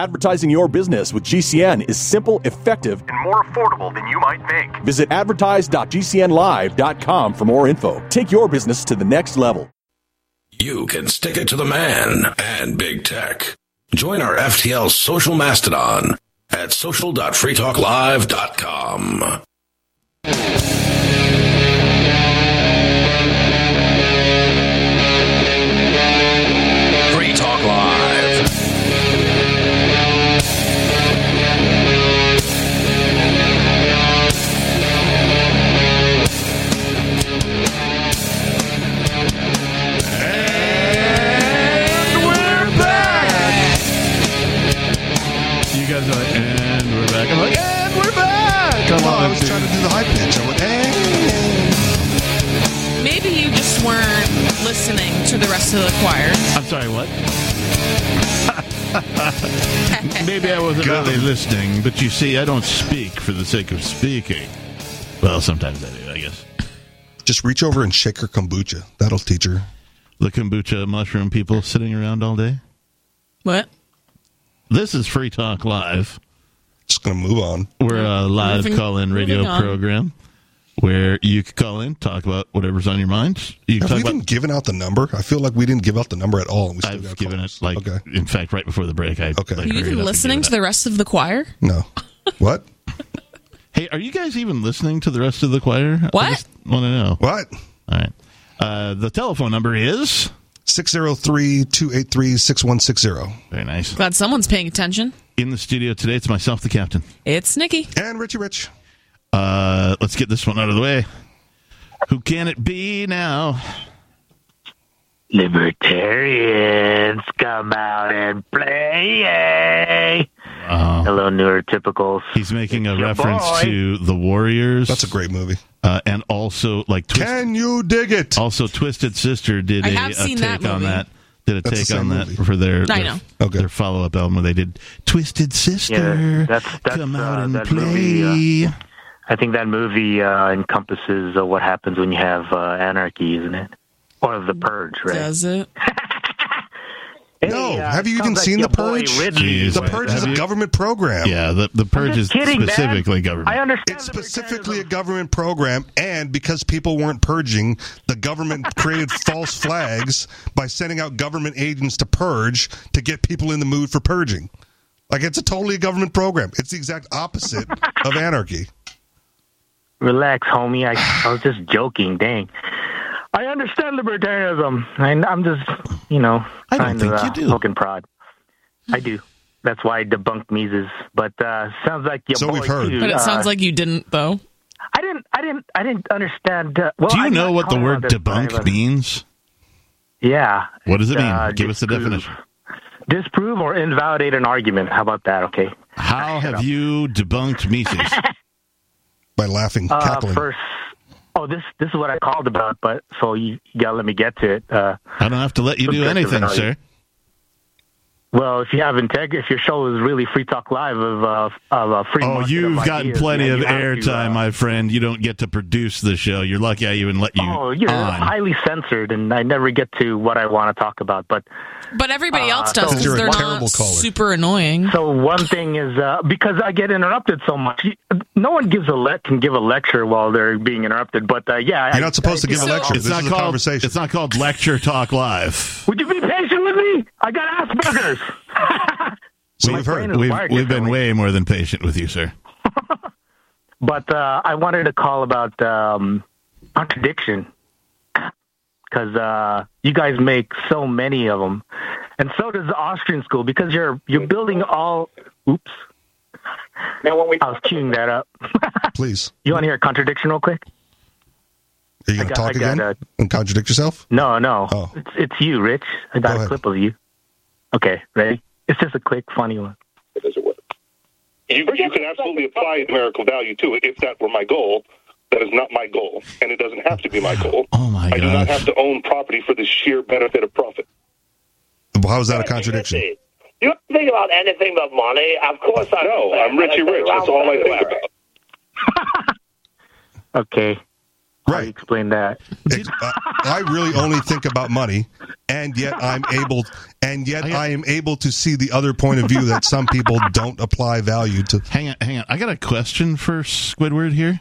Advertising your business with GCN is simple, effective, and more affordable than you might think. Visit advertise.gcnlive.com for more info. Take your business to the next level. You can stick it to the man and big tech. Join our FTL social mastodon at social.freetalklive.com. guys are like, and we're back. I'm like, and we're back. I Oh, love I was too. trying to do the high pitch. I went, eh. Maybe you just weren't listening to the rest of the choir. I'm sorry, what? Maybe I wasn't Got really him. listening, but you see, I don't speak for the sake of speaking. Well, sometimes I do, I guess. Just reach over and shake her kombucha. That'll teach her. The kombucha mushroom people sitting around all day. What? This is Free Talk Live. Just gonna move on. We're a live Moving- call-in radio moving on. program where you can call in, talk about whatever's on your mind. You can Have talk we about. even given out the number? I feel like we didn't give out the number at all. And we still I've got given calls. it like, okay, in fact, right before the break. I Okay. like, Are you even listening to the rest of the choir? no. What? Hey, are you guys even listening to the rest of the choir? What? I just want to know. What? All right. Uh, the telephone number is 603 283 6160. very nice. Glad someone's paying attention. In the studio today, it's myself, the captain. It's Nikki. And Richie Rich. Uh, let's get this one out of the way. Who can it be now? Libertarians come out and play. Uh, Hello, neurotypicals. he's making a It's your reference boy. to the Warriors. That's a great movie. Uh, and also like Twist, Can you dig it? also Twisted Sister did I a, have a seen take that on movie. that. Did a That's the take on same that movie. for their I their, know. Okay. their follow up album where they did Twisted Sister. Yeah, that's- that's, come out uh, and that play. movie, I think that movie uh, encompasses uh, what happens when you have uh, anarchy, isn't it? Or the purge, right? Does it? Hey, No, uh, have you even like seen The Purge? Jeez. The Purge is a you- government program. yeah, the the purge is just kidding, man. specifically government. I understand. It's specifically a government program, and because people weren't purging, the government created false flags by sending out government agents to purge to get people in the mood for purging. Like it's a totally government program. It's the exact opposite of anarchy. Relax, homie. I, I was just joking. Dang. I understand libertarianism. I, I'm just, you know, I don't trying think to you uh, do. poke and prod. I do. That's why I debunked Mises. But uh, sounds like your So boy we've heard. too, But it uh, sounds like you didn't, though. I didn't. I didn't. I didn't understand. Uh, well, Do you I'm know what the word out this, but I debunk was- means? Yeah. What does it mean? Uh, Give us the definition. Disprove or invalidate an argument. How about that? Okay. How have you debunked Mises? By laughing, Uh, cackling. first. Oh, this this is what I called about, but so you, you gotta let me get to it. Uh, I don't have to let you do anything, sir. Well, if you have integrity, if your show is really free talk live of uh, of uh, free. Oh, you've of gotten ideas, plenty yeah, of you have airtime, uh, my friend. You don't get to produce the show. You're lucky I even let you Oh, you're on. highly censored, and I never get to what I want to talk about. But But everybody Uh, else does so- because You're a they're terrible not caller. super annoying. so one thing is uh, because I get interrupted so much. No one gives a le- can give a lecture while they're being interrupted. But uh, yeah, You're I- not supposed to give a So- lecture. It's this not is a called. conversation. It's not called lecture talk live. Would you be patient with me? I got Asperger's. so My we've heard. We've we've been way more than patient with you, sir. But uh, I wanted to call about um, contradiction because uh, you guys make so many of them, and so does the Austrian school because you're you're building all. Oops. Now, when we I was queuing that up. Please. you want to hear a contradiction real quick? Are you going to talk I got again a- and contradict yourself? No, no. Oh. It's it's you, Rich. I got Go a ahead. clip of you. Okay, ready? It's just a quick, funny one. It doesn't work. You, you can absolutely apply numerical value to it if that were my goal. That is not my goal, and it doesn't have to be my goal. Oh my I do not have to own property for the sheer benefit of profit. Well, How is that a contradiction? You don't think about anything but money. Of course, I No, understand, I'm but Richie Rich. That's all I think about. Okay. How do Right. explain that? Ex- uh, I really only think about money, and yet I'm able, and yet I- I am able to see the other point of view that some people don't apply value to. Hang on, hang on. I got a question for Squidward here.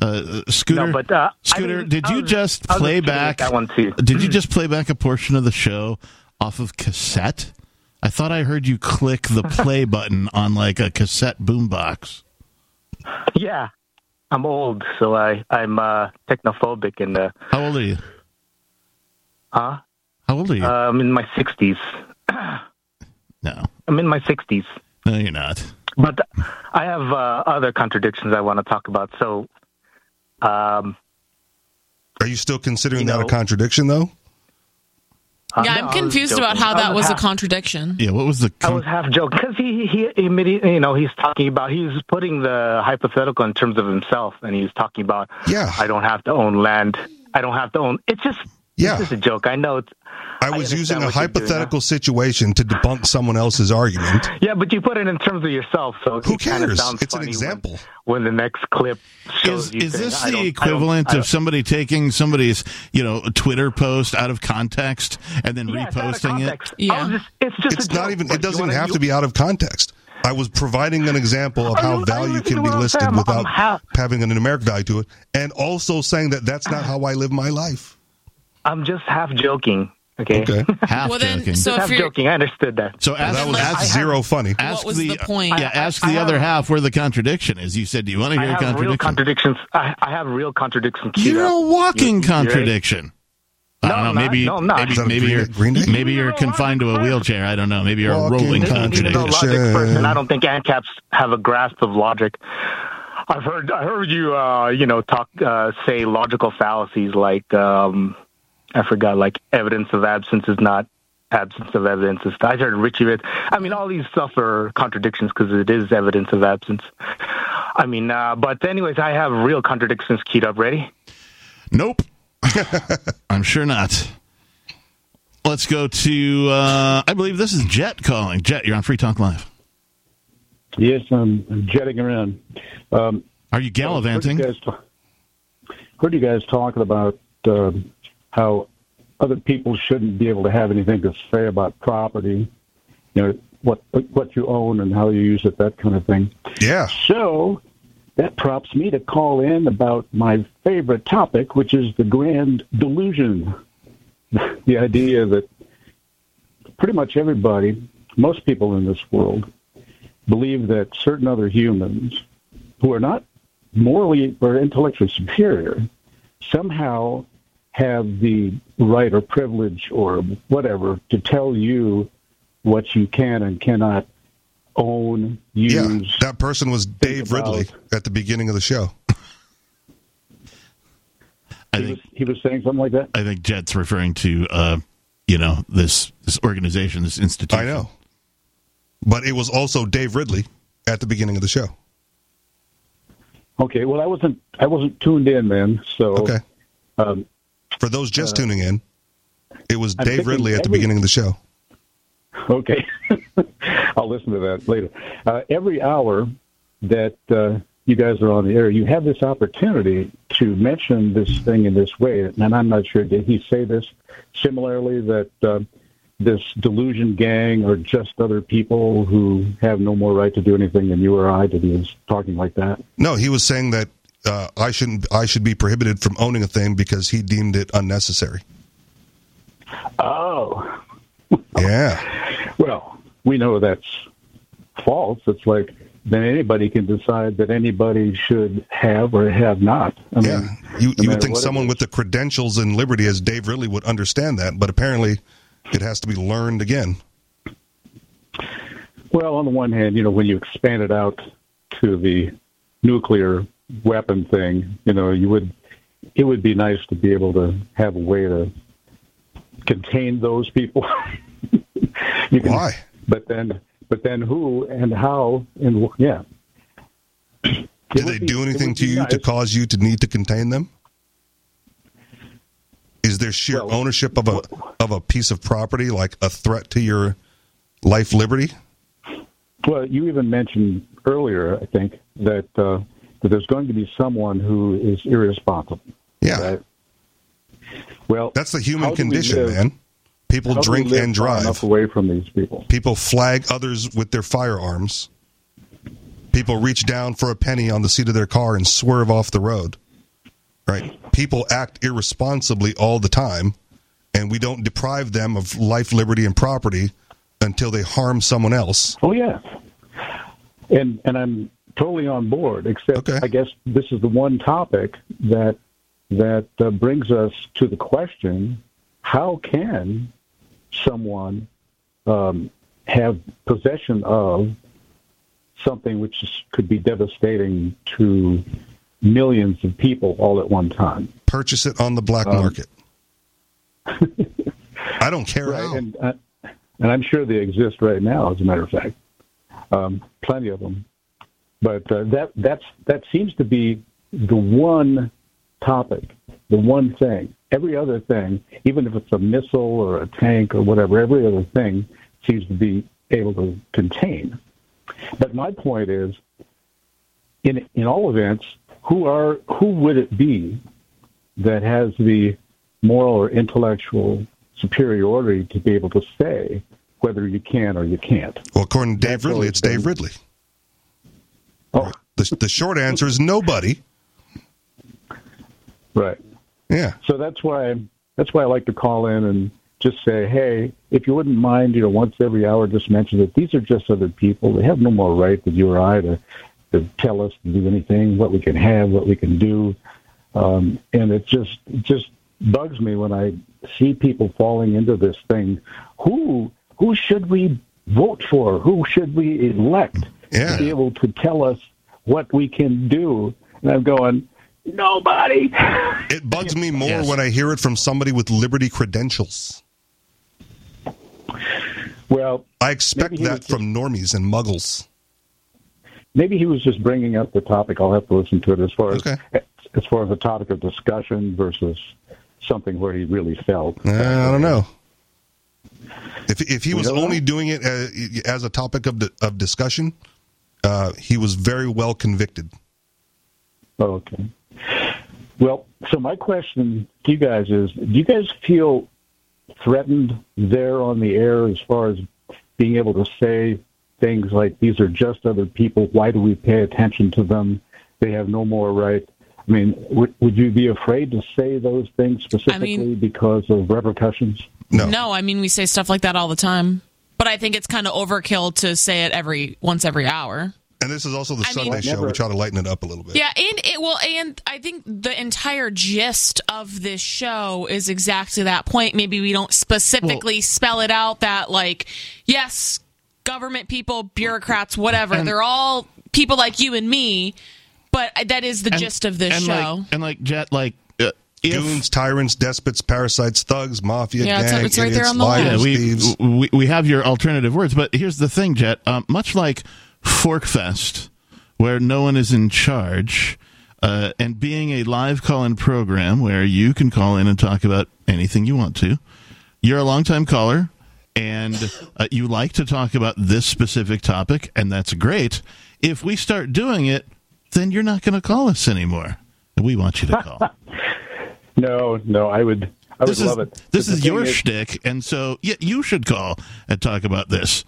Uh, Scooter, No, but, uh, Scooter, didn't- did you was- just play just back that one, too. Did you just play back a portion of the show off of cassette? I thought I heard you click the play button on like a cassette boombox. Yeah, I'm old, so I I'm uh, technophobic and uh, How old are you? huh? How old are you? Uh, I'm in my 60s. no, I'm in my 60s. no, you're not. But I have uh, other contradictions I want to talk about. So, um, Are you still considering You that a contradiction, though? Uh, Yeah, no, I'm I confused about how that was a half- contradiction. Yeah, what was the? I was half joking because he he immediately you know he's talking about he's putting the hypothetical in terms of himself and he's talking about Yeah. I don't have to own land I don't have to own it's just Yeah. it's just a joke I know it's I was understand using a what doing, hypothetical situation to debunk someone else's argument. yeah but you put it in terms of yourself so Who it kinda cares? It's an funny when- example. when, the next clip shows is you is this "I the don't- I don't- equivalent I don't- of somebody taking somebody's you know Twitter post out of context and then Yeah, it's out of reposting it? Yeah. Just, it's just It's a not joke, even. It doesn't wanna- have you- to be out of context. I was providing an example of how you- value can be to I'm listed? I'm without having a numeric value to it, and also saying that that's not how I live my life. I'm just half joking okay, Okay, Half Well, then, joking. so half you're joking I understood that So ask, that was ask, I have- zero funny. ask What was the, the point? Yeah, ask I the have- other half where the contradiction is. You said, "Do you want to I hear a have real contradictions I, I have real contradictions You're a walking You- you ready? contradiction. I No, don't know. I'm not. Maybe No, I'm not. maybe Is that a maybe you're Green Day? maybe you're confined to a wheelchair. I don't know. Maybe you're a rolling contradiction. logic person, I don't think ANCAPs have a grasp of logic. I've heard I heard you uh, you know talk uh, say logical fallacies like um, I forgot like evidence of absence is not absence of evidence. Is I heard Richie Rich. I mean all these stuff are contradictions because it is evidence of absence. I mean, uh, but anyways, I have real contradictions keyed up. Ready? Nope. I'm sure not. Let's go to. Uh, I believe this is Jet calling. Jet, you're on Free Talk Live. Yes, I'm jetting around. Um, Are you Heard gallivanting? you guys, talk, heard you guys talking about um, how other people shouldn't be able to have anything to say about property, you know, what what you own and how you use it, that kind of thing. Yeah, So that prompts me to call in about my favorite topic, which is the grand delusion. the idea that pretty much everybody, most people in this world, believe that certain other humans who are not morally or intellectually superior somehow have the right or privilege or whatever to tell you what you can and cannot own, use. yeah. That person was Dave about- Ridley at the beginning of the show. I he, was, think he was saying something like that. I think Jet's referring to uh, you know this this organization, this institution. I know, but it was also Dave Ridley at the beginning of the show. Okay, well, I wasn't I wasn't tuned in then, so Okay, um, for those just tuning in, it was I'm Dave Ridley at the every- beginning of the show. okay, I'll listen to that later. Uh, every hour that uh, you guys are on the air, you have this opportunity to mention this thing in this way, and I'm not sure did he say this similarly that. Uh, this delusion gang are just other people who have no more right to do anything than you or I. Did he was talking like that? No, he was saying that uh, I shouldn't. I should be prohibited from owning a thing because he deemed it unnecessary. Oh, Yeah, Well, we know that's false. It's like then anybody can decide that anybody should have or have not. I yeah. mean, You no you would think someone with the credentials and liberty as Dave Ridley would understand that, but apparently, it has to be learned again. Well, on the one hand, you know, when you expand it out to the nuclear weapon thing, you know, you would it would be nice to be able to have a way to contain those people. you can, Why? But then, but then who and how and yeah. Did they be- do anything to you to cause you to need to contain them? Is there sheer Well, ownership of a of a piece of property like a threat to your life liberty? Well, you even mentioned earlier, I think, that uh, that there's going to be someone who is irresponsible, Yeah. Right? Well, That's the human condition, live- man. People how do we drink and drive. enough away from these people. People flag others with their firearms. People reach down for a penny on the seat of their car and swerve off the road. Right? People act irresponsibly all the time, and we don't deprive them of life, liberty, and property until they harm someone else. Oh yeah, and and I'm totally on board. Except Okay. I guess this is the one topic that that uh, brings us to the question: How can someone um, have possession of something which is, could be devastating to millions of people all at one time? Purchase it on the black Um, market. I don't care how. and uh, and I'm sure they exist right now. As a matter of fact, um, plenty of them. But uh, that that's that seems to be the one topic, the one thing. Every other thing, even if it's a missile or a tank or whatever, every other thing seems to be able to contain. But my point is, in in all events, who are who would it be that has the moral or intellectual superiority to be able to say whether you can or you can't? Well, according to Dave Ridley, it's Dave Ridley. Oh, The, the short answer is nobody. right. Yeah. So that's why that's why I like to call in and just say, hey, if you wouldn't mind, you know, once every hour, just mention that these are just other people. They have no more right than you or I to to tell us to do anything, what we can have, what we can do, um, and it just it just bugs me when I see people falling into this thing. Who who should we vote for? Who should we elect Yeah. to be able to tell us what we can do? And I'm going, nobody. It bugs me more Yes. when I hear it from somebody with liberty credentials. Well, I expect that was from normies and muggles. maybe he was just bringing up the topic. I'll have to listen to it as far as Okay. as far as a topic of discussion versus something where he really felt. Uh, I don't know. If if he was don't know. only doing it as, as a topic of di- of discussion, uh, he was very well convicted. Okay. Well, so my question to you guys is: Do you guys feel threatened there on the air as far as being able to say things like "These are just other people. Why do we pay attention to them? They have no more right." I mean, would, would you be afraid to say those things specifically because of repercussions? No. No, I mean we say stuff like that all the time. But I think it's kind of overkill to say it every once every hour. And this is also the I mean- Sunday show. Never- We try to lighten it up a little bit. Yeah, and it well, and I think the entire gist of this show is exactly that point. Maybe we don't specifically spell it out that like, yes, government people, bureaucrats, whatever, And- they're all people like you and me. But that is the And- gist of this and show. Like, and like Jet, like if Goons, tyrants, despots, parasites, thugs, mafia, Yeah, it's- gang, it's right there on the liars, yeah, we, thieves. we we have your alternative words, but here's the thing, Jet. Um, much like PorcFest, where no one is in charge, uh, and being a live call-in program where you can call in and talk about anything you want to, you're a longtime caller, and uh, you like to talk about this specific topic, and that's great. If we start doing it, then you're not going to call us anymore. We want you to call. No, no, I would. I would is love it. this is the thing your shtick, and so yeah, you should call and talk about this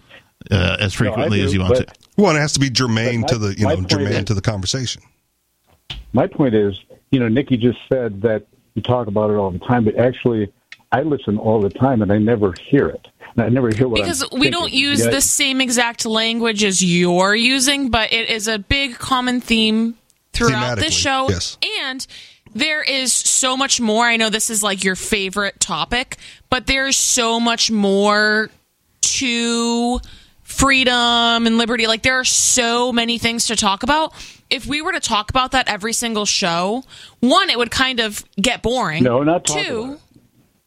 uh, as frequently do, as you want but- to. Well, it has to be germane But to the you know germane is- to the conversation. my point is, you know, Nikki just said that you talk about it all the time, but actually, I listen all the time and I never hear it. And I never hear what because I'm we don't use Yeah, the same exact language as you're using, but it is a big common theme throughout this Thematically, show. yes. And there is so much more. I know this is like your favorite topic, but there's so much more to freedom and liberty. Like there are so many things to talk about. If we were to talk about that every single show, one, it would kind of get boring. No, not Two,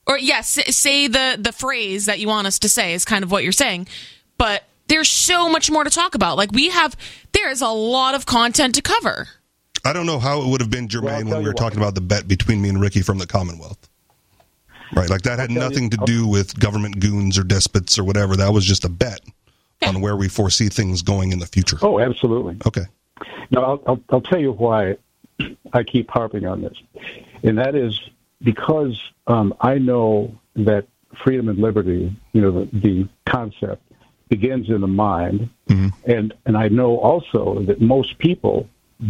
or yes, s- say the the phrase that you want us to say is kind of what you're saying, but there's so much more to talk about. Like we have, there is a lot of content to cover. I don't know how it would have been germane Well, when we were talking about the bet between me and Ricky from the Commonwealth. Right, like that had tell you- nothing to do with government goons or despots or whatever. That was just a bet on where we foresee things going in the future. Oh, absolutely. Okay. Now, I'll, I'll, I'll tell you why I keep harping on this, and that is because um, I know that freedom and liberty, you know, the, the concept begins in the mind, and and I know also that most people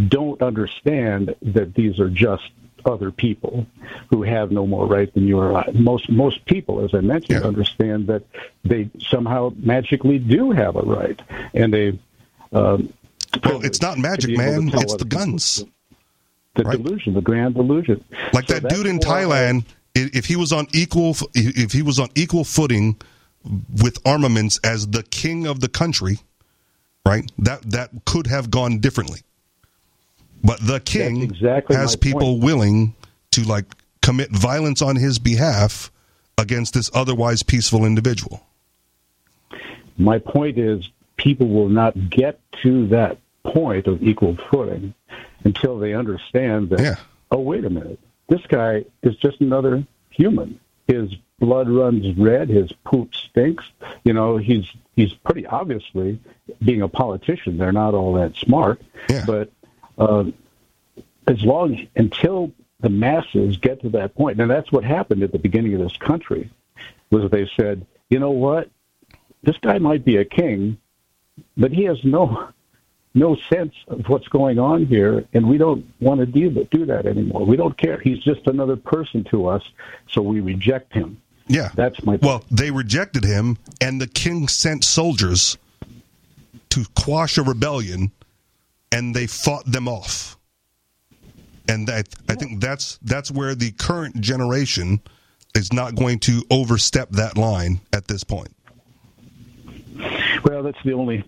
don't understand that these are just other people who have no more right than you or I. Most most people, as I mentioned, understand that they somehow magically do have a right, and they. Um, well, it's not magic, man. It's the guns. The delusion, the grand delusion. Like So that dude in Thailand, i- if he was on equal, if he was on equal footing with armaments as the king of the country, right? That that could have gone differently. But the king exactly has people point. willing to like commit violence on his behalf against this otherwise peaceful individual. My point is, people will not get to that point of equal footing until they understand that. Oh, wait a minute! This guy is just another human. His blood runs red. His poop stinks. You know, he's he's pretty obviously being a politician. They're not all that smart, but uh, as long until the masses get to that point, and that's what happened at the beginning of this country, was they said, you know what, this guy might be a king, but he has no no sense of what's going on here, and we don't want to do that, do that anymore. We don't care. He's just another person to us, so we reject him. Yeah, that's my. Well, they rejected him, and the king sent soldiers to quash a rebellion, and they fought them off. And that, I think that's that's where the current generation is not going to overstep that line at this point. Well, that's the only.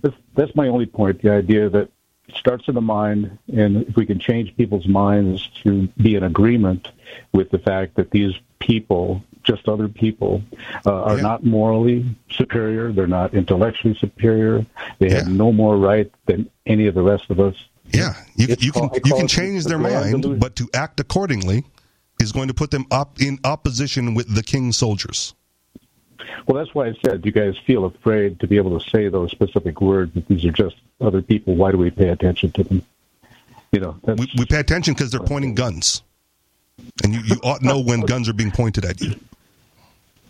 That's, that's my only point. The idea that it starts in the mind, and if we can change people's minds to be in agreement with the fact that these people, just other people, uh, are not morally superior. They're not intellectually superior. They have no more right than any of the rest of us. Yeah, you, you can you can change their mind, delusion. but to act accordingly is going to put them up in opposition with the king's soldiers. Well, that's why I said you guys feel afraid to be able to say those specific words. That these are just other people. Why do we pay attention to them? You know, that's, We, we pay attention because they're pointing guns, and you, you ought to know when guns are being pointed at you.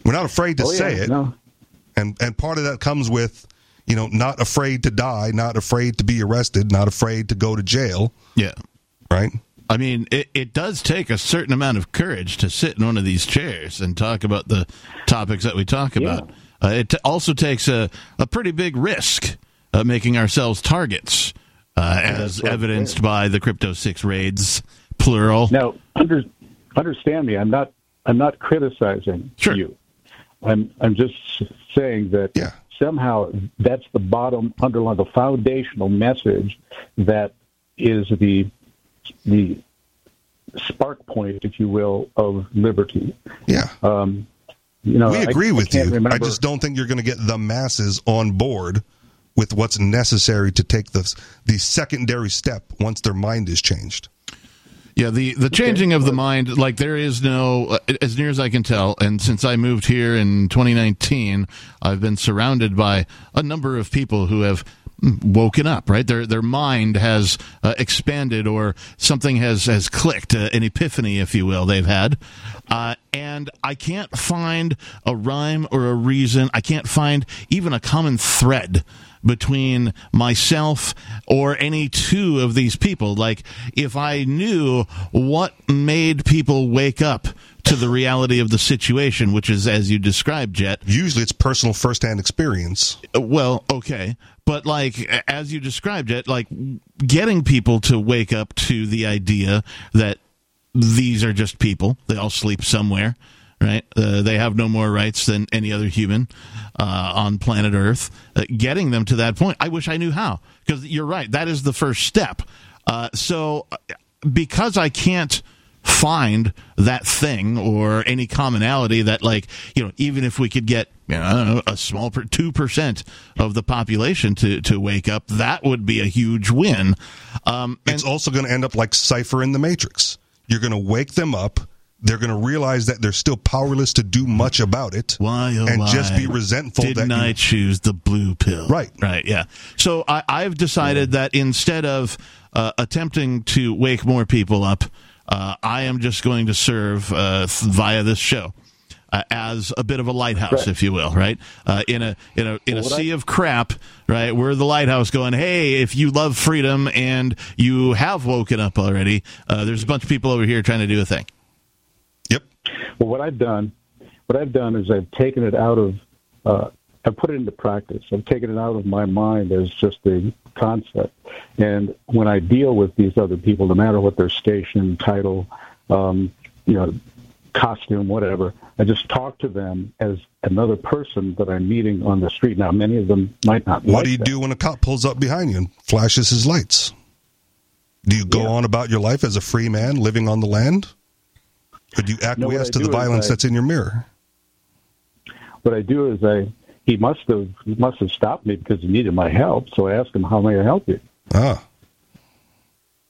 We're not afraid to Oh, yeah, say it, no. and and part of that comes with you know not afraid to die, not afraid to be arrested, not afraid to go to jail. Yeah. Right. I mean, it, it does take a certain amount of courage to sit in one of these chairs and talk about the topics that we talk about. Uh, it t- also takes a, a pretty big risk uh, making ourselves targets, uh, as evidenced by the Crypto Six raids, plural. Now, under, understand me. I'm not. I'm not criticizing you. I'm. I'm just saying that somehow that's the bottom, underlying, the foundational message that is the the spark point, if you will, of liberty. Yeah. Um, you know, we agree I with can't you. Remember. I just don't think you're going to get the masses on board with what's necessary to take the the secondary step once their mind is changed. Yeah, the the changing of the mind, like there is no, uh, as near as I can tell, and since I moved here in 2019, I've been surrounded by a number of people who have woken up. Right, their their mind has uh, expanded, or something has has clicked, uh, an epiphany, if you will. They've had, uh, and I can't find a rhyme or a reason. I can't find even a common thread between myself or any two of these people. Like, if I knew what made people wake up to the reality of the situation, which is as you described, Jet. Usually it's personal firsthand experience. Well, okay. But, like, as you described it, like, getting people to wake up to the idea that these are just people, they all sleep somewhere. Right, uh, they have no more rights than any other human uh, on planet Earth. Uh, getting them to that point, I wish I knew how. Because you're right, that is the first step. Uh, so, uh, because I can't find that thing or any commonality that, like, you know, even if we could get, you know, I don't know, a small two percent of the population to to wake up, that would be a huge win. Um, it's also going to end up like Cypher in the Matrix. You're going to wake them up, they're going to realize that they're still powerless to do much about it. Why, oh, and why just be resentful Didn't that I you, choose the blue pill? Right. Right. Yeah. So I, I've decided that instead of uh, attempting to wake more people up, uh, I am just going to serve uh, th- via this show. Uh, as a bit of a lighthouse, if you will, right? Uh, in a in a in a what I- sea of crap, right? We're the lighthouse, going, "Hey, if you love freedom and you have woken up already, uh, there's a bunch of people over here trying to do a thing." Well, what I've done, what I've done is I've taken it out of, uh, I've put it into practice. I've taken it out of my mind as just a concept. And when I deal with these other people, no matter what their station, title, um, you know, costume, whatever, I just talk to them as another person that I'm meeting on the street. Now, many of them might not. What like do you that. do when a cop pulls up behind you and flashes his lights? Do you go Yeah. on about your life as a free man living on the land? Do you acquiesce I to the violence I- that's in your mirror? What I do is I he must have he must have stopped me because he needed my help. So I asked him, "How may I help you?" Ah.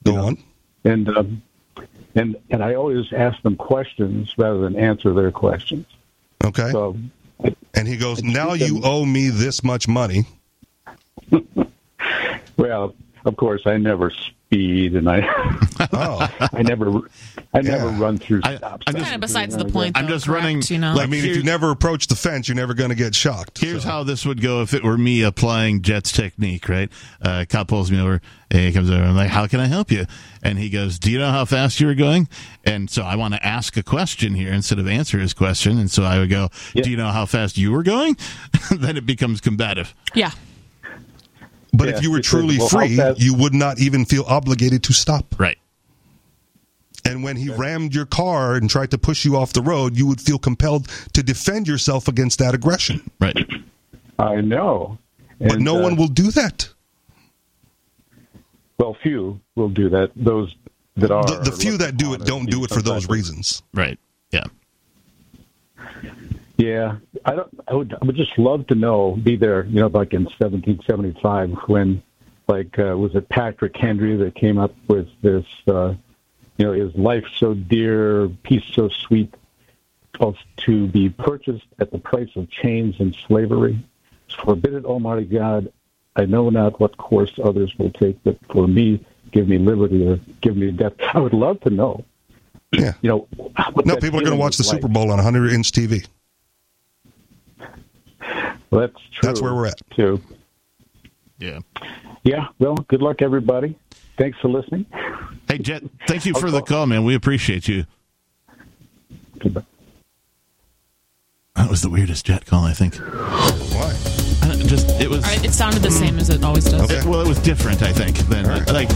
Go You know, and um, and and I always ask them questions rather than answer their questions. Okay. So and he goes, Now you them- owe me this much money. Well, of course, I never speed, and I Oh. I never I never run through I- stop I'm signs. Kind of besides the anything point. I'm just correct, running- You know, I mean, if you never approach the fence, you're never going to get shocked. Here's So- how this would go if it were me applying Jet's technique, right? Uh, cop pulls me over, and he comes over, I'm like, how can I help you? And he goes, do you know how fast you were going? And so I want to ask a question here instead of answer his question. And so I would go, Yeah. do you know how fast you were going? then it becomes combative. yeah. But Yeah, if you were truly well, free, fast- you would not even feel obligated to stop. Right. And when he rammed your car and tried to push you off the road, you would feel compelled to defend yourself against that aggression. Right. I know, But no uh, one will do that. Well, few will do that. Those that are The, the few that do it don't do it for those reasons. Right. Yeah. Yeah, I don't. I would. I would just love to know. Be there, you know, like in 1775 when, like, uh, was it Patrick Henry that came up with this? Uh, you know, is life so dear, peace so sweet, to be purchased at the price of chains and slavery? Forbid it, Almighty God. I know not what course others will take, but for me, give me liberty or give me death. I would love to know. Yeah. You know, No, people are going to watch the like. Super Bowl on 100 inch TV. Well, that's true. That's where we're at. Too. Yeah. Yeah. Well, good luck, everybody. Thanks for listening. Hey, Jet, thank you for the call, man. We appreciate you. Goodbye. That was the weirdest Jet call, I think. Why? I Just, it was. It sounded the mm. same as it always does. Okay. It- well, it was different, I think. Than like,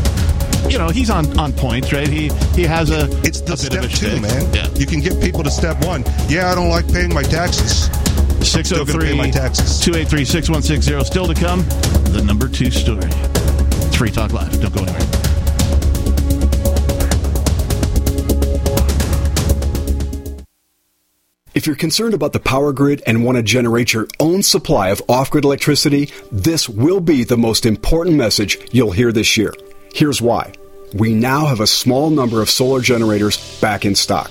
you know, he's on on point, right? He he has a It's the a bit step of a two, shtick. man. Yeah, You can get people to step one. Yeah, I don't like paying my taxes. Six Still zero gonna pay three my taxes. two eight three six one six zero. Still to come, the number two story. It's Free Talk Live. Don't go anywhere. If you're concerned about the power grid and want to generate your own supply of off grid electricity, this will be the most important message you'll hear this year. Here's why. We now have a small number of solar generators back in stock.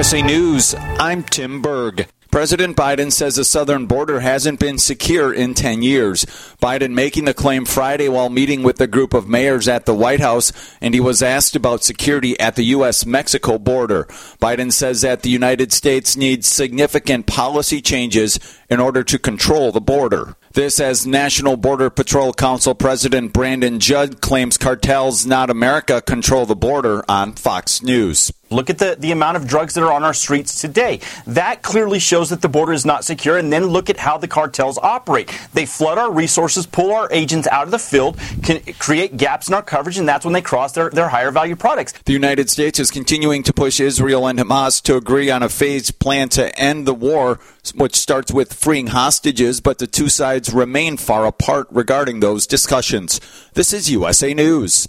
USA News, I'm Tim Berg. President Biden says the southern border hasn't been secure in 10 years. Biden making the claim Friday while meeting with a group of mayors at the White House, and he was asked about security at the U.S. Mexico border. Biden says that the United States needs significant policy changes in order to control the border. This as National Border Patrol Council President Brandon Judd claims cartels not America control the border on Fox News. Look at the, the amount of drugs that are on our streets today. That clearly shows that the border is not secure. And then look at how the cartels operate. They flood our resources, pull our agents out of the field, create gaps in our coverage, and that's when they cross their, their higher value products. The United States is continuing to push Israel and Hamas to agree on a phased plan to end the war, which starts with freeing hostages, but the two sides remain far apart regarding those discussions. This is USA News.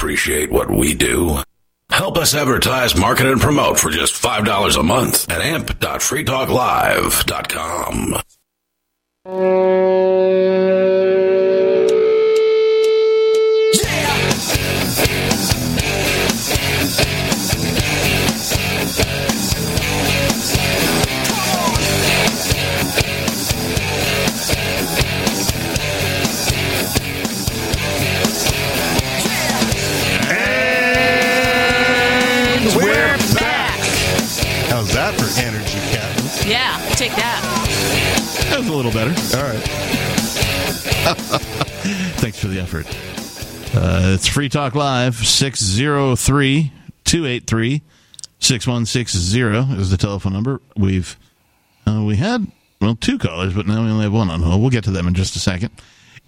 Appreciate what we do? Help us advertise, market, and promote for just $5 a month at amp.freetalklive.com. a little better. All right. Thanks for the effort. Uh, it's Free Talk Live, 603 283 6160 is the telephone number. We've uh, we had, well, two callers, but now we only have one on hold. We'll get to them in just a second.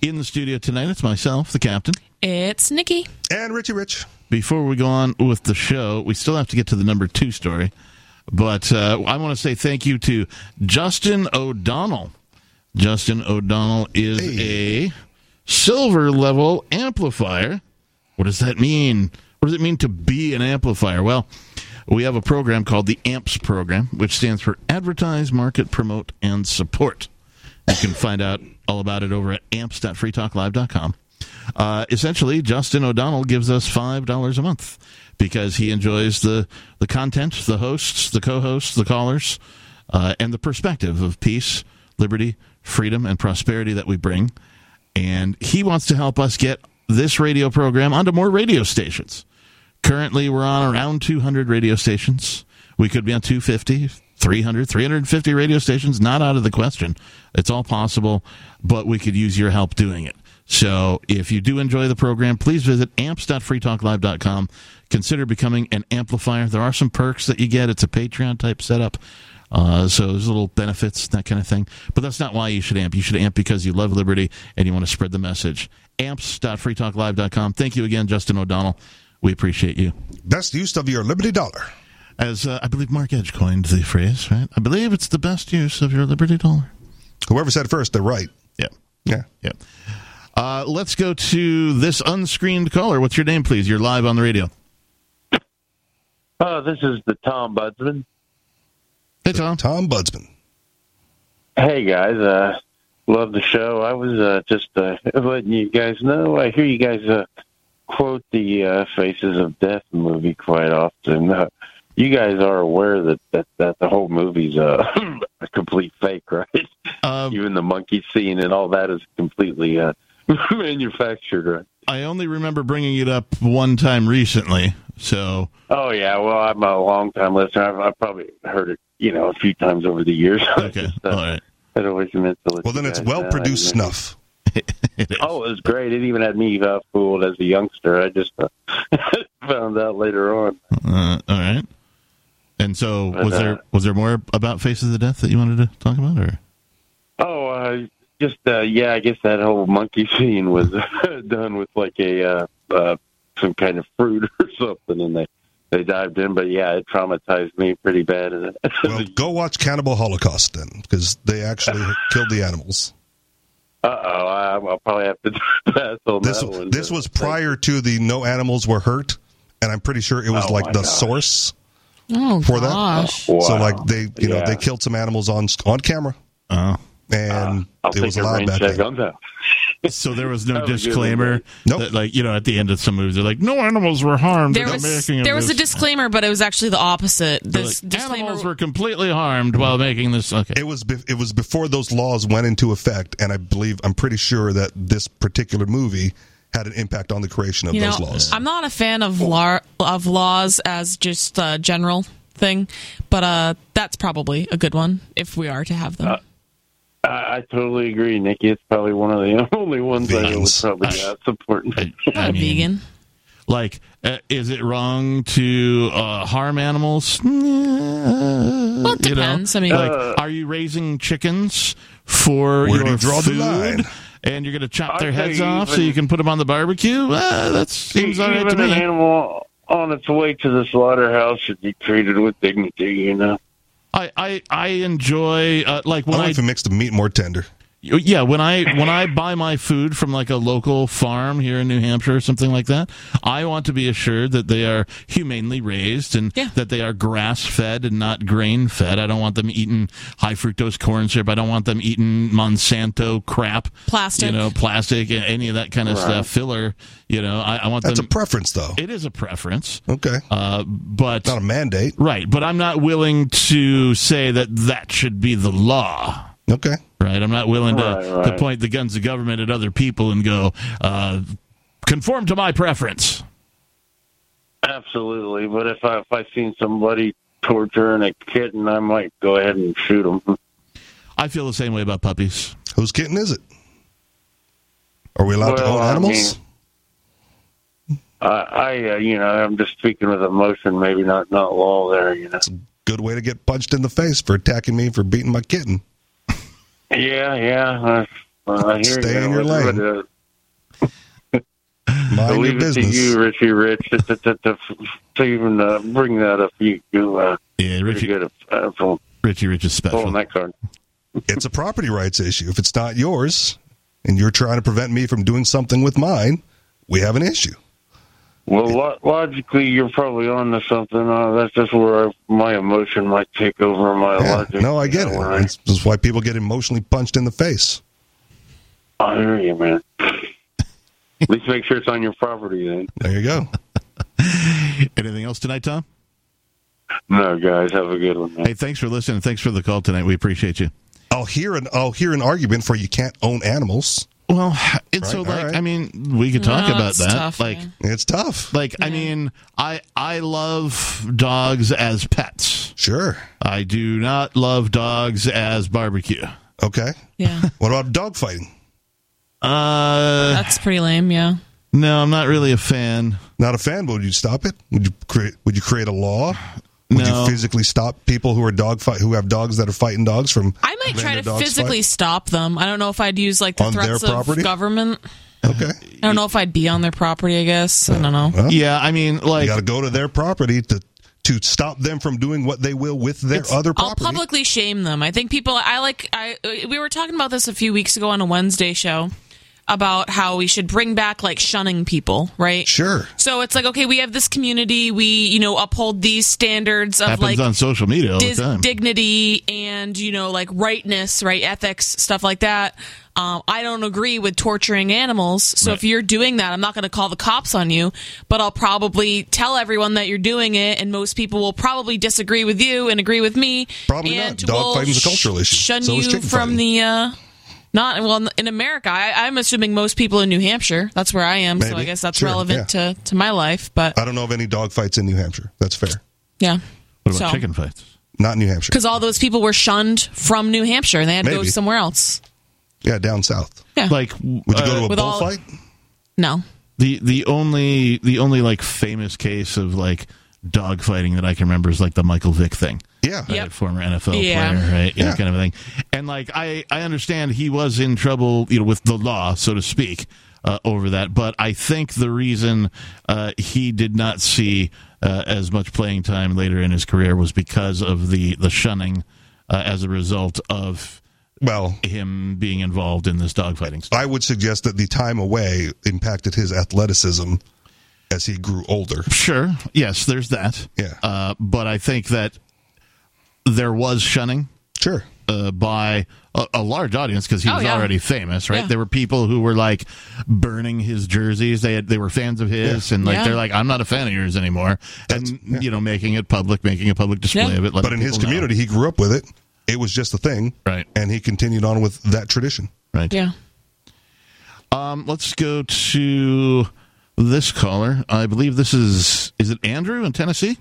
In the studio tonight, it's myself, the captain. It's Nikki. And Richie Rich. Before we go on with the show, we still have to get to the number two story. But uh, I want to say thank you to Justin O'Donnell. Justin O'Donnell is a silver level amplifier. What does that mean? What does it mean to be an amplifier? Well, we have a program called the AMPS program, which stands for Advertise, Market, Promote, and Support. You can find out all about it over at amps.freetalklive.com. Uh, essentially, Justin O'Donnell gives us $5 a month because he enjoys the, the content, the hosts, the co hosts, the callers, uh, and the perspective of peace, liberty, freedom, and prosperity that we bring. And he wants to help us get this radio program onto more radio stations. Currently, we're on around 200 radio stations. We could be on 250, 300, 350 radio stations. Not out of the question. It's all possible, but we could use your help doing it. So if you do enjoy the program, please visit amps.freetalklive.com. Consider becoming an amplifier. There are some perks that you get. It's a Patreon type setup. Uh, so there's little benefits, that kind of thing. But that's not why you should amp. You should amp because you love liberty and you want to spread the message. Amps.freetalklive.com. Thank you again, Justin O'Donnell. We appreciate you. Best use of your Liberty Dollar. As uh, I believe Mark Edge coined the phrase, right? I believe it's the best use of your Liberty dollar. Whoever said it first, they're right. Yeah. Yeah. Yeah. Uh, let's go to this unscreened caller. What's your name, please? You're live on the radio. Oh, this is the Tom Budsman. Hey, Tom. Tom Budsman. Hey, guys. Uh, love the show. I was uh, just uh, letting you guys know. I hear you guys uh, quote the uh, Faces of Death movie quite often. Uh, you guys are aware that, that, that the whole movie's uh, a complete fake, right? Um, Even the monkey scene and all that is completely uh, manufactured, right? I only remember bringing it up one time recently. So, Oh yeah, well I'm a long time listener. I've, I've probably heard it, you know, a few times over the years. okay, all right. I'd always meant to listen Well, then it's well uh, produced and- snuff. Oh, it was great. It even had me uh, fooled as a youngster. I just uh, found out later on. Uh, all right. And so, But, was uh, there was there more about Faces of Death that you wanted to talk about, or Oh, uh, just uh, yeah, I guess that whole monkey scene was done with like a uh, uh, some kind of fruit or something, and they they dived in. But yeah, it traumatized me pretty bad. Well, go watch Cannibal Holocaust then, because they actually killed the animals. Uh oh, I'll probably have to pass on This that one. this was prior to the no animals were hurt, and I'm pretty sure it was Oh, like the gosh. source Oh, for gosh. that. So Wow. like they you know they killed some animals on on camera, oh, and I'll it was a allowed rain back check then. On that. so there was no That was a good disclaimer one, Nope. that, like you know, at the end of some movies, they're like, "No animals were harmed." There in the was making of there was a disclaimer, but it was actually the opposite. They're This like, disclaimer animals were completely harmed while making this. Okay, It was be- it was before those laws went into effect, and I believe I'm pretty sure that this particular movie had an impact on the creation of you know, those laws. I'm not a fan of law of laws as just a general thing, but uh, that's probably a good one if we are to have them. Uh, I, I totally agree, Nikki. It's probably one of the only ones I would probably uh, support. I, not I a mean, vegan. Like, uh, is it wrong to uh, harm animals? well, it depends. I mean- like, Uh, are you raising chickens for Where your do you draw the food? line? And you're going to chop I'd their heads say off so you can put them on the barbecue? Uh, that seems all right Even to an animal on its way to the slaughterhouse should be treated with dignity. You know. I, I, I enjoy uh, like I when I if it makes the meat more tender. Yeah, when I when I buy my food from like a local farm here in New Hampshire or something like that, I want to be assured that they are humanely raised and Yeah. that they are grass fed and not grain fed. I don't want them eating high fructose corn syrup. I don't want them eating Monsanto crap, Plastic. you know, plastic, any of that kind of Right. stuff, filler. You know, I, I want That's a preference, though. it is a preference, Okay, uh, but not a mandate. right. But I'm not willing to say that that should be the law. Okay, Right, I'm not willing to, Right, to point the guns of government at other people and go uh, conform to my preference. Absolutely, but if I if I seen somebody torturing a kitten, I might go ahead and shoot them. I feel the same way about puppies. whose kitten is it? Are we allowed to Well, own I animals? I, I uh, you know, I'm just speaking with emotion, maybe not not law there. You know. It's a good way to get punched in the face for attacking me for beating my kitten. Yeah, yeah. I, I hear Stay you. in your lane. uh, Mind I'll your leave it to you, Richie Rich, to, to, to, to, to even uh, bring that up. You, you uh, Yeah, Richie, good at uh, pulling, Richie Rich is pulling special. that card. It's a property rights issue. If it's not yours, and you're trying to prevent me from doing something with mine, we have an issue. Well, lo- logically, you're probably on to something. Uh, that's just where I, my emotion might take over my Yeah, logic. no, I get it. know, when I- This is why people get emotionally punched in the face. I hear you, man. At least make sure it's on your property then. There you go. Anything else tonight, Tom? No, guys, have a good one. Man. Hey, thanks for listening. Thanks for the call tonight. We appreciate you. I'll hear an I'll hear an argument for you can't own animals. Well, it's so like all right. I mean, we could talk No, about that. tough, like, man. It's tough. like I mean, I I love dogs as pets. Sure. I do not love dogs as barbecue. Okay. Yeah, What about dog fighting? Uh, that's pretty lame. Yeah. no, I'm not really a fan. Not a fan, but would you stop it? Would you create would you create a law? Would No. you physically stop people who are dog fight who have dogs that are fighting dogs from I might try to physically fight? stop them. I don't know if I'd use like the On their threats of property? government. Okay. I don't know if I'd be on their property. I guess I don't know. Well, Yeah, I mean, like you like got to go to their property to to stop them from doing what they will with their other property. I'll publicly shame them. I think people. I like. I we were talking about this a few weeks ago on a Wednesday show about how we should bring back like shunning people, right? Sure. So it's like okay, we have this community. We you know uphold these standards of Happens like on social media all dis- the time. dignity and you know like rightness, right? Ethics, stuff like that. Um, I don't agree with torturing animals. So if you're doing that, I'm not going to call the cops on you, but I'll probably tell everyone that you're doing it, and most people will probably disagree with you and agree with me. Probably and not. Dog will fighting's a cultural issue. Shun So is you from fighting. the. Uh, not well in America. I, I'm assuming most people in New Hampshire. That's where I am, so I guess that's Sure, relevant to to my life. But I don't know of any dog fights in New Hampshire. That's fair. yeah, What about So- chicken fights? Not New Hampshire. because all those people were shunned from New Hampshire and they had to go somewhere else. Yeah, down south. Yeah. Like, Would you go to a uh, With all- bullfight? No, The the only the only like famous case of like dog fighting that I can remember is like the Michael Vick thing. Yeah, right? former NFL Yeah. player, right? Yeah, Yeah. kind of a thing. And like I I understand he was in trouble, you know, with the law, so to speak, uh, over that. But I think the reason uh, he did not see uh, as much playing time later in his career was because of the the shunning uh, as a result of well him being involved in this dogfighting. Stuff. I would suggest that the time away impacted his athleticism as he grew older. Sure. Yes, there's that. Yeah. Uh, but I think that there was shunning. Sure. Uh, by a, a large audience because he Oh, was yeah. already famous, right? Yeah. There were people who were like burning his jerseys. They had, they were fans of his, and like Yeah. they're like, "I'm not a fan of yours anymore," and you know, making it public, making a public display Yeah. of it. But in his people know. community, he grew up with it. It was just a thing. Right. And he continued on with that tradition. right? yeah. Um, let's go to this caller. I believe this is is it Andrew in Tennessee?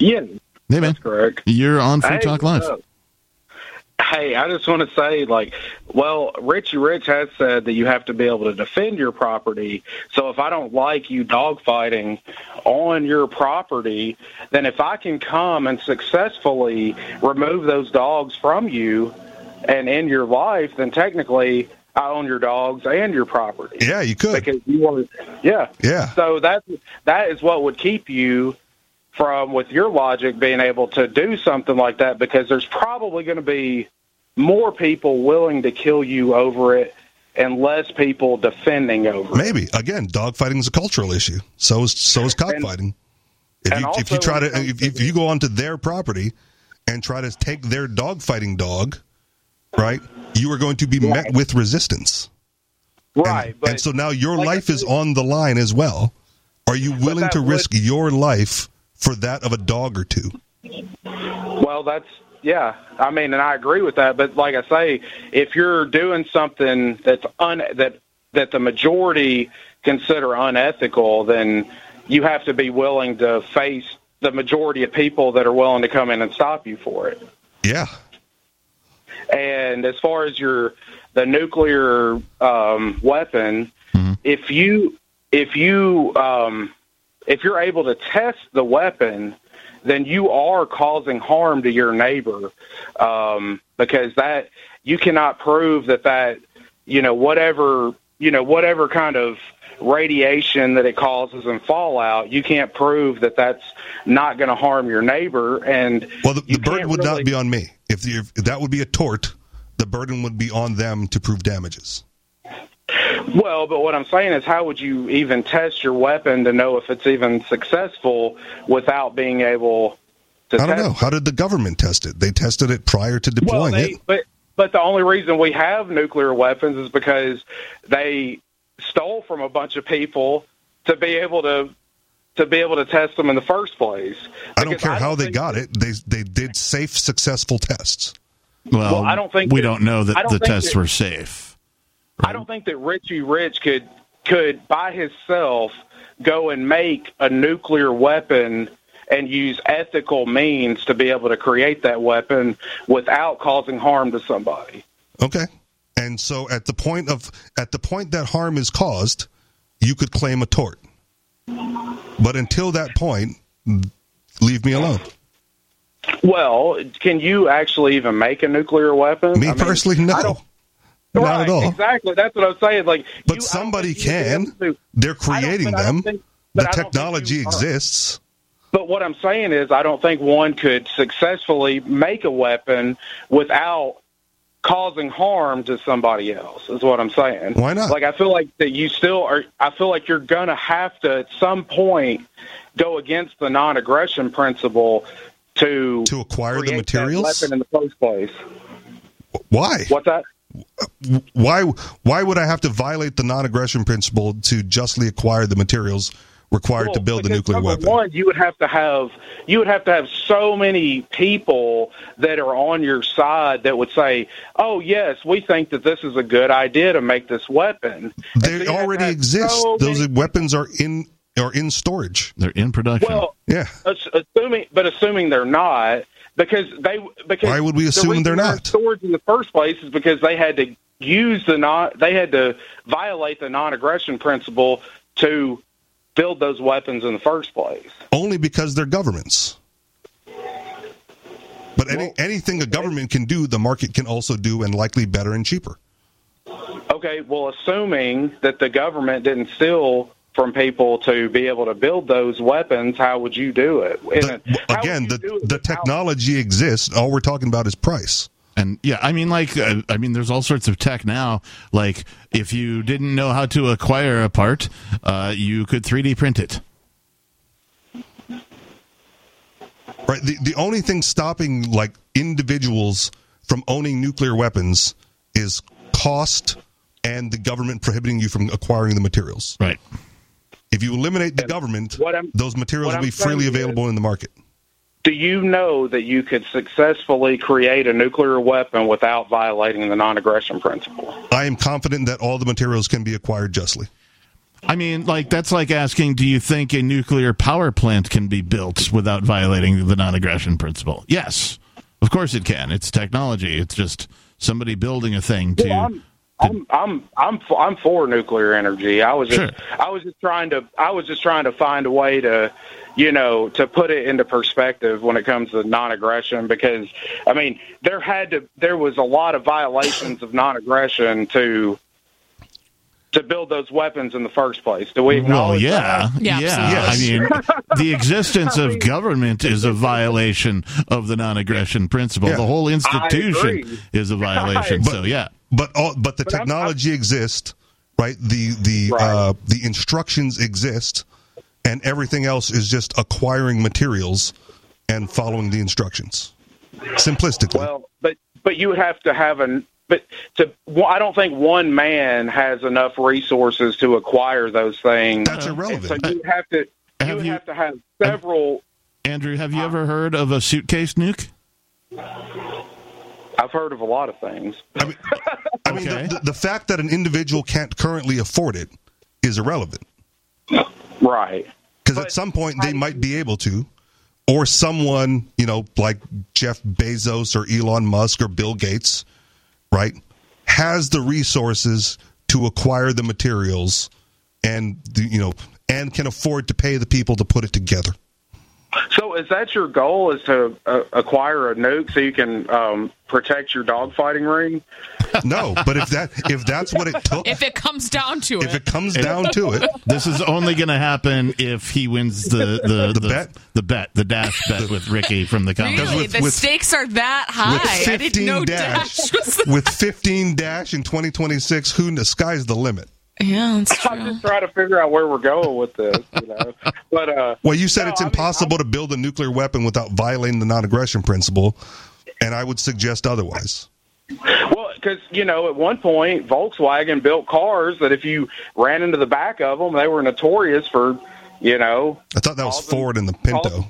Ian. Hey man, That's correct. You're on Free Hey, Talk Live. up? Hey, I just want to say, like, well, Richie Rich has said that you have to be able to defend your property. So if I don't like you dogfighting on your property, then if I can come and successfully remove those dogs from you and end your life, then technically I own your dogs and your property. Yeah, you could. Because you want, yeah, Yeah. So that that is what would keep you from, with your logic, being able to do something like that. Because there's probably going to be more people willing to kill you over it, and less people defending over it. Maybe again, dogfighting is a cultural issue. So is so is cockfighting. If and you if you try to if, if you go onto their property and try to take their dogfighting dog, right? You are going to be met with resistance. Right, And, but and so now your like life is on the line as well. Are you willing to would- risk your life for that of a dog or two? Well, that's yeah. I mean, and I agree with that. But like I say, if you're doing something that's un that that the majority consider unethical, then you have to be willing to face the majority of people that are willing to come in and stop you for it. Yeah. And as far as your the nuclear um, weapon, if you if you um, if you're able to test the weapon, then you are causing harm to your neighbor um, because that you cannot prove that that you know whatever you know whatever kind of radiation that it causes in fallout, you can't prove that that's not going to harm your neighbor. And Well, the, the burden would really- not be on me. If, the, if that would be a tort, the burden would be on them to prove damages. Well, but what I'm saying is, how would you even test your weapon to know if it's even successful without being able to I don't test know. How did the government test it? They tested it prior to Well, deploying they, it. but but the only reason we have nuclear weapons is because they stole from a bunch of people to be able to to be able to test them in the first place. I don't Because care how they got it. They they did safe, successful tests. Well, Well, I don't think we that- don't know that don't the tests that- were safe. I don't think that Richie Rich could could by himself go and make a nuclear weapon and use ethical means to be able to create that weapon without causing harm to somebody. Okay. And so at the point of at the point that harm is caused, you could claim a tort. But until that point, leave me alone. Well, can you actually even make a nuclear weapon? Me I mean, personally, no. Don't- at all. Exactly. That's what I'm saying. Like, But you- somebody think you'd be able can. They're creating but I don't them. think- the but I don't think technology exists. But what I'm saying is, I don't think one could successfully make a weapon without causing harm to somebody else. Is what I'm saying. Why not? Like I feel like that you still are. I feel like you're gonna have to at some point go against the non-aggression principle to to acquire the materials? in the first place. Why? What's that? Why? Why would I have to violate the non-aggression principle to justly acquire the materials required to build a nuclear number weapon? One, you would have to have you would have to have so many people that are on your side that would say, "Oh yes, we think that this is a good idea to make this weapon." They already exist. Those weapons are in are in storage. They're in production. Well, yeah. assuming, but assuming they're not, because they because Why would we assume reason they're not? storage in the first place is because they had to use the non they had to violate the non-aggression principle to build those weapons in the first place. Only because they're governments. But any, anything a government can do, the market can also do, and likely better and cheaper. Okay, well, assuming that the government didn't steal from people to be able to build those weapons, how would you do it? And Again, the the technology exists. All we're talking about is price. And yeah, I mean, like, uh, I mean, there's all sorts of tech now. Like, if you didn't know how to acquire a part, uh, you could 3D print it. Right. The the only thing stopping like individuals from owning nuclear weapons is cost and the government prohibiting you from acquiring the materials. Right. If you eliminate the government, those materials what will be I'm freely saying is- available in the market. Do you know that you could successfully create a nuclear weapon without violating the non-aggression principle? I am confident that all the materials can be acquired justly. I mean, like, that's like asking, do you think a nuclear power plant can be built without violating the non aggression principle? Yes. Of course it can. It's technology. It's just somebody building a thing to. Well, I'm, I'm I'm I'm for, I'm for nuclear energy. I was just Sure. I was just trying to I was just trying to find a way to you know to put it into perspective when it comes to non-aggression because I mean there had to there was a lot of violations of non-aggression to to build those weapons in the first place. Do we Well, yeah, that? yeah. I mean, the existence of government is a violation of the non-aggression principle. Yeah. The whole institution is a violation. But- so, yeah, But all, but the technology exists, right? The the uh, the instructions exist, and everything else is just acquiring materials and following the instructions. Simplistically. Well, but but you have to have an but to well, I don't think one man has enough resources to acquire those things. That's irrelevant. And so you have to you would have to have several. Andrew, have you ever heard of a suitcase nuke? I've heard of a lot of things. I mean, the, the, the fact that an individual can't currently afford it is irrelevant. Right. Because at some point they might be able to, or someone, you know, like Jeff Bezos or Elon Musk or Bill Gates, right, has the resources to acquire the materials and, the, you know, and can afford to pay the people to put it together. So is that your goal? Is to uh, acquire a nuke so you can um, protect your dogfighting ring? No, but if that if that's what it took, If it comes down to it, if it. it comes down to it, This is only going to happen if he wins the the, the, bet, the bet, the dash bet with Ricky from the comments. Really? the stakes are that high. with I didn't know 15 dash, Dash with 15 dash in 2026, who the sky's the limit. Yeah, that's I'm just trying to figure out where we're going with this, you know. But uh, Well, you said no, it's I mean, impossible to build a nuclear weapon without violating the non-aggression principle, and I would suggest otherwise. Well, because you know, at one point, Volkswagen built cars that if you ran into the back of them, they were notorious for, you know. I thought that was Ford and the Pinto.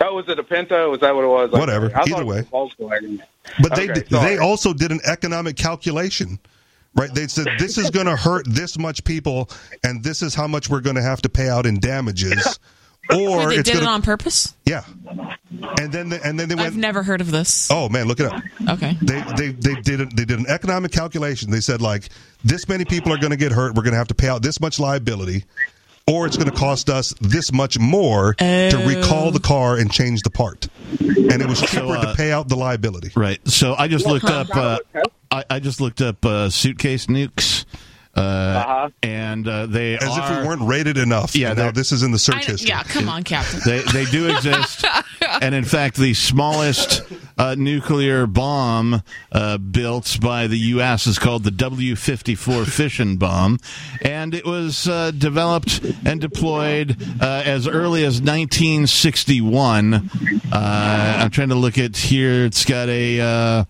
Oh, was it a Pinto? Was that what it was? Whatever. I thought Either way. Volkswagen. But they Okay, they sorry. also did an economic calculation, right? They said this is going to hurt this much people, and this is how much we're going to have to pay out in damages, or Wait, they it's did going it on purpose? yeah. And then they, and then they went. I've never heard of this. Oh man, look it up. Okay. They they they did it, they did an economic calculation. They said like this many people are going to get hurt. We're going to have to pay out this much liability, or it's going to cost us this much more to recall the car and change the part. And it was cheaper uh, to pay out the liability. Right. So I just looked up. Uh, I, I just looked up uh, suitcase nukes. Uh, And uh, they As are, if we weren't rated enough. Yeah, And now this is in the search I- history. yeah, come on, Captain. They they do exist, and in fact, the smallest uh, nuclear bomb uh, built by the U.S. is called the W-54 fission bomb, and it was uh, developed and deployed uh, as early as 1961. Uh, I'm trying to look at here. It's got a. Uh,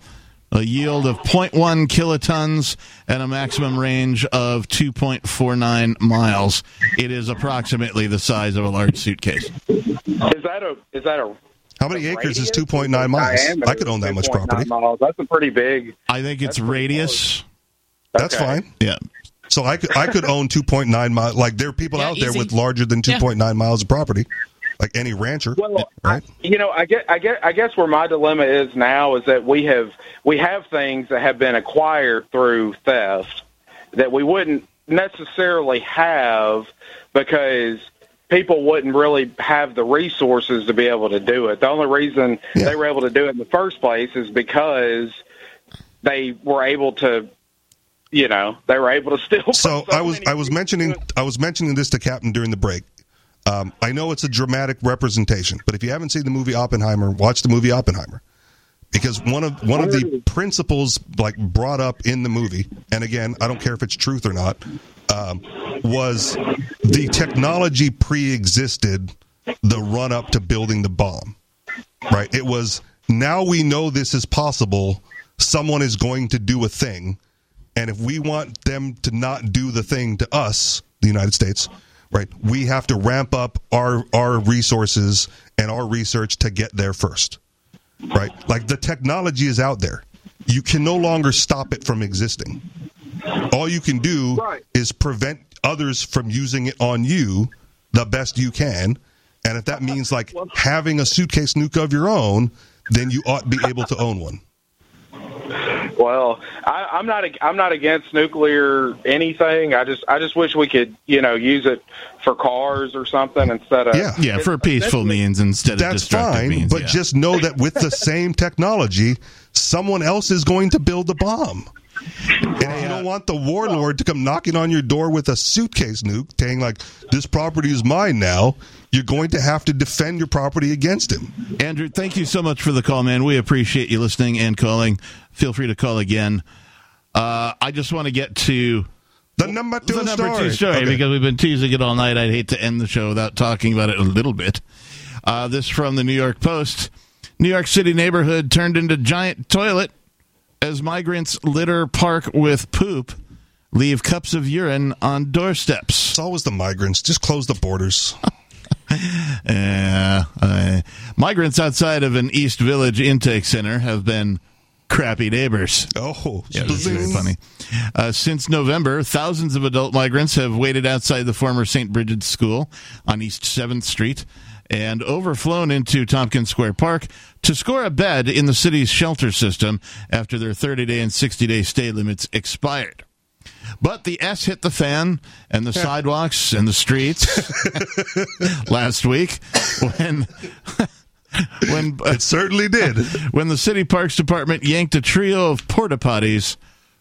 a yield of 0.1 kilotons and a maximum range of 2.49 miles. It is approximately the size of a large suitcase. Is that a is that a How many acres is 2.9 miles? Diameter I could own that much property. Miles. That's a pretty big. I think it's radius. That's Okay. fine. Yeah. So I could I could own 2.9 miles. Like there are people Yeah, out there easy. with larger than Yeah. 2.9 miles of property, like any rancher, right? You know, I get, I get, I guess where my dilemma is now is that we have we have things that have been acquired through theft that we wouldn't necessarily have because people wouldn't really have the resources to be able to do it. The only reason they were able to do it in the first place is because they were able to, you know, they were able to steal. So I was I was mentioning I was mentioning this to Captain during the break. Um, I know it's a dramatic representation, but if you haven't seen the movie Oppenheimer, watch the movie Oppenheimer because one of one of the principles like brought up in the movie, and again, I don't care if it's truth or not, um, was the technology pre-existed the run up to building the bomb. Right? It was now we know this is possible. Someone is going to do a thing, and if we want them to not do the thing to us, the United States, right, we have to ramp up our our resources and our research to get there first. Right? Like the technology is out there. You can no longer stop it from existing. All you can do is prevent others from using it on you the best you can. And if that means like having a suitcase nuke of your own, then you ought to be able to own one. Well, I, I'm not. I'm not against nuclear anything. I just. I just wish we could, you know, use it for cars or something instead of. Yeah, yeah for peaceful means instead of That's destructive fine, means. but yeah. just know that with the same technology, someone else is going to build a bomb. And if you don't want the warlord to come knocking on your door with a suitcase nuke, saying like, "This property is mine now," you're going to have to defend your property against him. Andrew, thank you so much for the call, man. We appreciate you listening and calling. Feel free to call again. Uh, I just want to get to the number two the number story. two story Okay. because we've been teasing it all night. I'd hate to end the show without talking about it a little bit. Uh, this from the New York Post. New York City neighborhood turned into giant toilet as migrants litter park with poop, leave cups of urine on doorsteps. It's always the migrants. Just close the borders. Yeah, uh, migrants outside of an East Village intake center have been crappy neighbors. Oh, yeah, that's very funny. Uh, since November, thousands of adult migrants have waited outside the former St. Brigid's School on East Seventh Street and overflown into Tompkins Square Park to score a bed in the city's shelter system after their 30-day and 60-day stay limits expired. But the S hit the fan and the sidewalks and the streets last week when when it certainly did when the city parks department yanked a trio of porta potties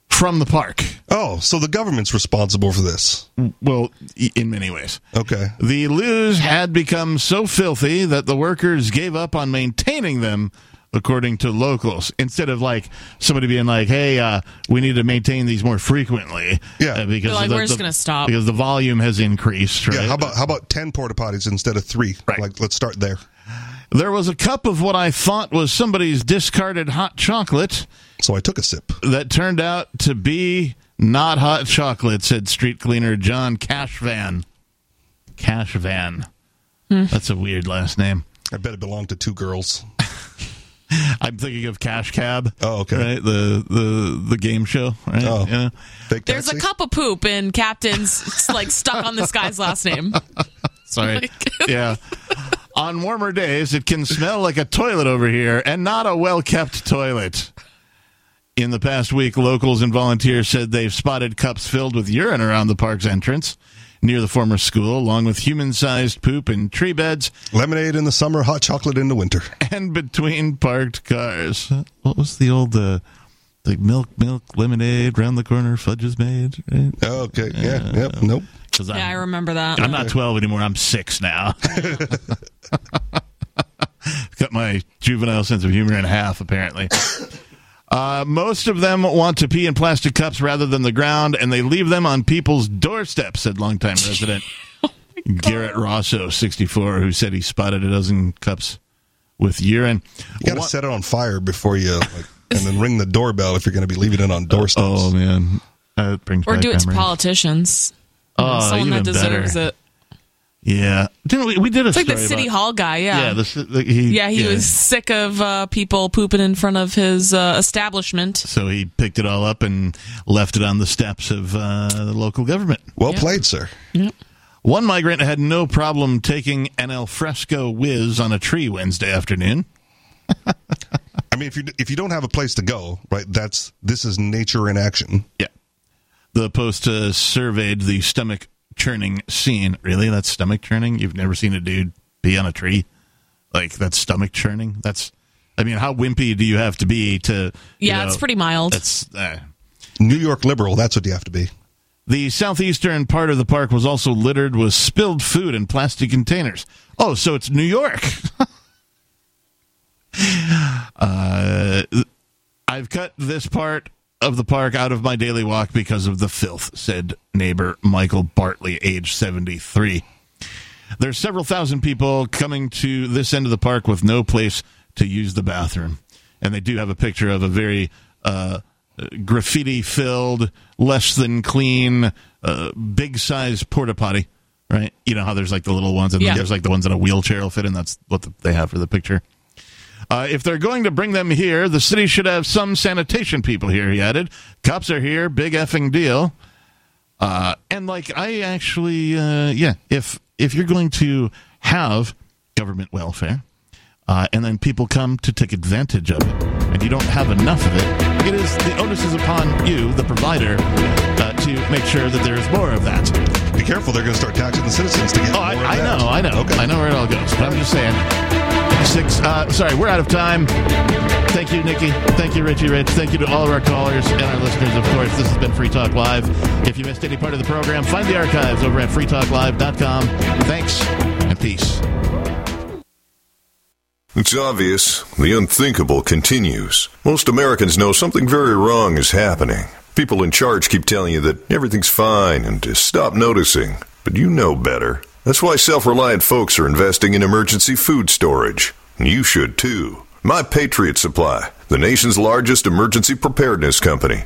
from the park. Oh, so the government's responsible for this? Well, in many ways. Okay. The loos had become so filthy that the workers gave up on maintaining them, according to locals. Instead of like somebody being like, "Hey, uh, we need to maintain these more frequently," Yeah, uh, because They're like, the- "We're just the- gonna stop." because the volume has increased. Right? Yeah. How about how about ten porta potties instead of three? Right. Like, let's start there. There was a cup of what I thought was somebody's discarded hot chocolate. So I took a sip. That turned out to be not hot chocolate, said street cleaner John Cashvan. Cashvan. Hmm. That's a weird last name. I bet it belonged to two girls. I'm thinking of Cash Cab. Oh, okay. Right? The the the game show, right? Oh. Yeah. Fake There's a cup of poop in Captain's like stuck on this guy's last name. Sorry. yeah. On warmer days, it can smell like a toilet over here and not a well kept toilet. In the past week, locals and volunteers said they've spotted cups filled with urine around the park's entrance near the former school, along with human sized poop in tree beds Lemonade in the summer, hot chocolate in the winter. and between parked cars. What was the old uh, Like milk, milk, lemonade, round the corner, fudge is made. Right? Oh, okay. Yeah. Yep. Nope. Because Yeah, I I'm, remember that. I'm not 12 anymore. I'm six now. Cut my juvenile sense of humor in half, apparently. Uh, most of them want to pee in plastic cups rather than the ground, and they leave them on people's doorsteps, said longtime resident Garrett Rosso, 64, who said he spotted a dozen cups with urine. You got to set it on fire before you, like, and then ring the doorbell if you're going to be leaving it on doorsteps. Oh, man. That brings Or back do it to memories. politicians. Oh, Someone that deserves better. it. Yeah. Didn't we, we did a It's like the city about- hall guy, yeah. Yeah, the, the, he, yeah, he was sick of uh, people pooping in front of his uh, establishment. So he picked it all up and left it on the steps of uh, the local government. Well played, sir. Yep. One migrant had no problem taking an alfresco whiz on a tree Wednesday afternoon. I mean, if you if you don't have a place to go, right? That's this is nature in action. Yeah. The Post uh, surveyed the stomach churning scene. Really? That's stomach churning? You've never seen a dude be on a tree? Like, that's stomach churning? That's, I mean, how wimpy do you have to be to. you Yeah, know, it's pretty mild. That's. Uh, New York liberal. That's what you have to be. The southeastern part of the park was also littered with spilled food in plastic containers. Oh, so it's New York. uh, I've cut this part of the park out of my daily walk because of the filth, said neighbor Michael Bartley, age 73. There's several thousand people coming to this end of the park with no place to use the bathroom. And they do have a picture of a very uh, graffiti filled, less than clean, uh, big size porta potty, right? You know how there's like the little ones, and Yeah. there's like the ones that a wheelchair will fit in. That's what the, they have for the picture. Uh, if they're going to bring them here, the city should have some sanitation people here, he added. Cops are here, big effing deal. Uh, and like, I actually, uh, yeah, if if you're going to have government welfare, uh, and then people come to take advantage of it, and you don't have enough of it, it is the onus is upon you, the provider, uh, to make sure that there is more of that. Be careful; they're going to start taxing the citizens to get Oh, I, I know, I know, I know where it all goes. But I'm just saying. Six. Uh, sorry, we're out of time. Thank you, Nikki. Thank you, Richie Rich. Thank you to all of our callers and our listeners, of course. This has been Free Talk Live. If you missed any part of the program, find the archives over at freetalklive.com. Thanks and peace. It's obvious. The unthinkable continues. Most Americans know something very wrong is happening. People in charge keep telling you that everything's fine and to stop noticing. But you know better. That's why self reliant folks are investing in emergency food storage. And you should too. My Patriot Supply, the nation's largest emergency preparedness company,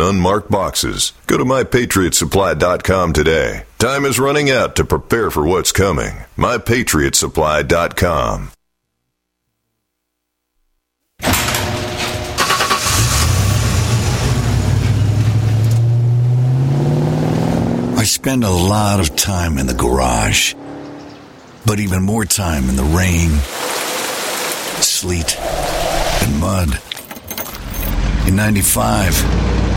unmarked boxes. Go to mypatriotsupply.com today. Time is running out to prepare for what's coming. mypatriotsupply.com. I spend a lot of time in the garage, but even more time in the rain, sleet, and mud. In 95,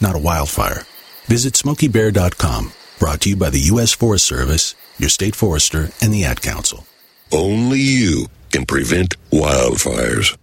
not a wildfire. Visit SmokeyBear.com. Brought to you by the U.S. Forest Service, your state forester, and the Ad Council. Only you can prevent wildfires.